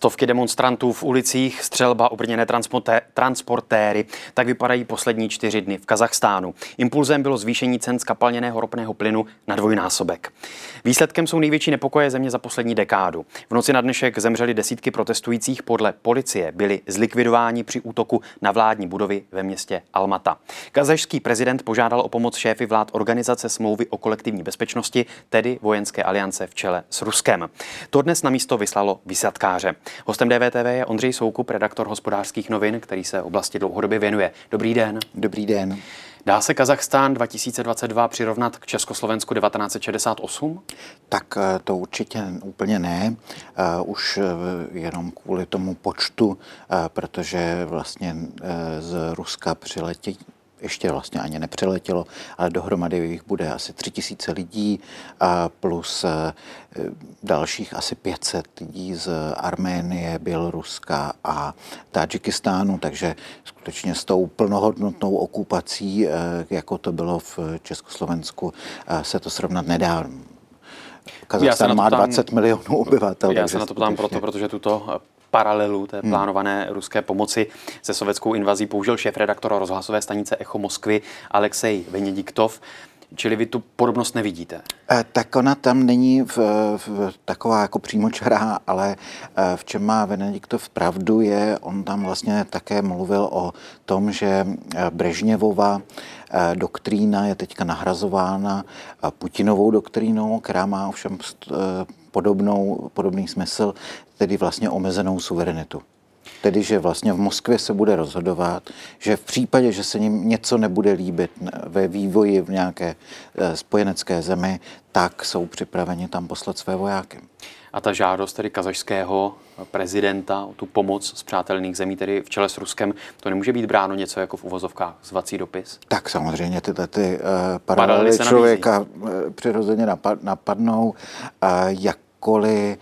Stovky demonstrantů v ulicích, střelba, obrněné transportéry. Tak vypadají poslední čtyři dny v Kazachstánu. Impulzem bylo zvýšení cen skapalněného ropného plynu na dvojnásobek. Výsledkem jsou největší nepokoje země za poslední dekádu. V noci na dnešek zemřeli desítky protestujících. Podle policie byli zlikvidováni při útoku na vládní budovy ve městě Almata. Kazajský prezident požádal o pomoc šéfy vlád organizace smlouvy o kolektivní bezpečnosti, tedy vojenské aliance v čele s Ruskem. To dnes na místo vyslalo vysatkáře. Hostem DVTV je Ondřej Soukup, redaktor hospodářských novin, který se oblasti dlouhodobě věnuje. Dobrý den. Dobrý den. Dá se Kazachstán 2022 přirovnat k Československu 1968? Tak eh, to určitě úplně ne. Eh, už eh, jenom kvůli tomu počtu, protože vlastně z Ruska přiletí ještě vlastně ani nepřiletělo, ale dohromady jich bude asi tři tisíce lidí a plus eh, dalších asi 500 lidí z Arménie, Běloruska a Tadžikistánu, takže skutečně s tou plnohodnotnou okupací, eh, jako to bylo v Československu, eh, se to srovnat nedá. Kazachstán má 20 milionů obyvatel. Já se na to ptám skutečně... proto, protože tuto paralelu té hmm. plánované hmm. ruské pomoci se sovětskou invazí použil šéf-redaktor rozhlasové stanice Echo Moskvy Alexej Venediktov. Čili vy tu podobnost nevidíte? E, tak ona tam není v, v, taková jako přímočará, ale e, v čem má Venediktov pravdu je, on tam vlastně také mluvil o tom, že e, Brežněvova doktrína je teďka nahrazována Putinovou doktrínou, která má ovšem podobnou, podobný smysl, tedy vlastně omezenou suverenitu. Tedy, že vlastně v Moskvě se bude rozhodovat, že v případě, že se ním něco nebude líbit ve vývoji v nějaké eh, spojenecké zemi, tak jsou připraveni tam poslat své vojáky. A ta žádost tedy kazašského prezidenta o tu pomoc z přátelných zemí, tedy v čele s Ruskem, to nemůže být bráno něco jako v uvozovkách zvací dopis? Tak samozřejmě tyhle ty uh, paralely člověka uh, přirozeně napad, napadnou. Uh, jak Koli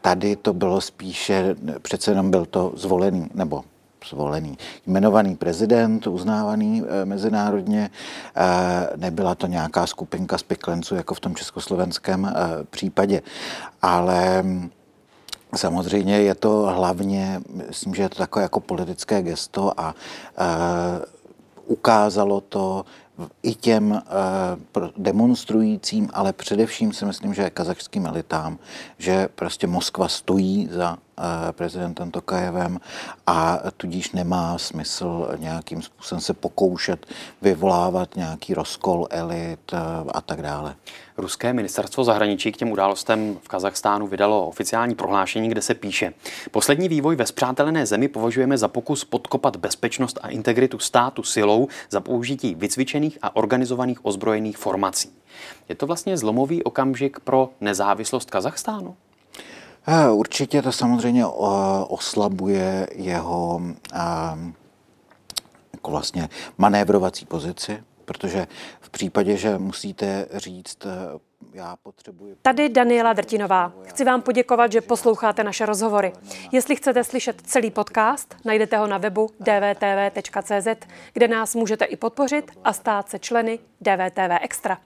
tady to bylo spíše, přece jenom byl to zvolený, nebo zvolený, jmenovaný prezident, uznávaný e, mezinárodně. E, nebyla to nějaká skupinka spiklenců, jako v tom československém e, případě. Ale Samozřejmě je to hlavně, myslím, že je to takové jako politické gesto a ukázalo to i těm uh, demonstrujícím, ale především si myslím, že kazachským elitám, že prostě Moskva stojí za Eh, prezidentem Tokajevem a tudíž nemá smysl nějakým způsobem se pokoušet vyvolávat nějaký rozkol elit eh, a tak dále. Ruské ministerstvo zahraničí k těm událostem v Kazachstánu vydalo oficiální prohlášení, kde se píše: Poslední vývoj ve zpřátelené zemi považujeme za pokus podkopat bezpečnost a integritu státu silou za použití vycvičených a organizovaných ozbrojených formací. Je to vlastně zlomový okamžik pro nezávislost Kazachstánu? Eh, určitě to samozřejmě eh, oslabuje jeho eh, jako vlastně manévrovací pozici, protože v případě, že musíte říct, já potřebuji... Tady Daniela Drtinová. Chci vám poděkovat, že posloucháte naše rozhovory. Jestli chcete slyšet celý podcast, najdete ho na webu dvtv.cz, kde nás můžete i podpořit a stát se členy DVTV Extra.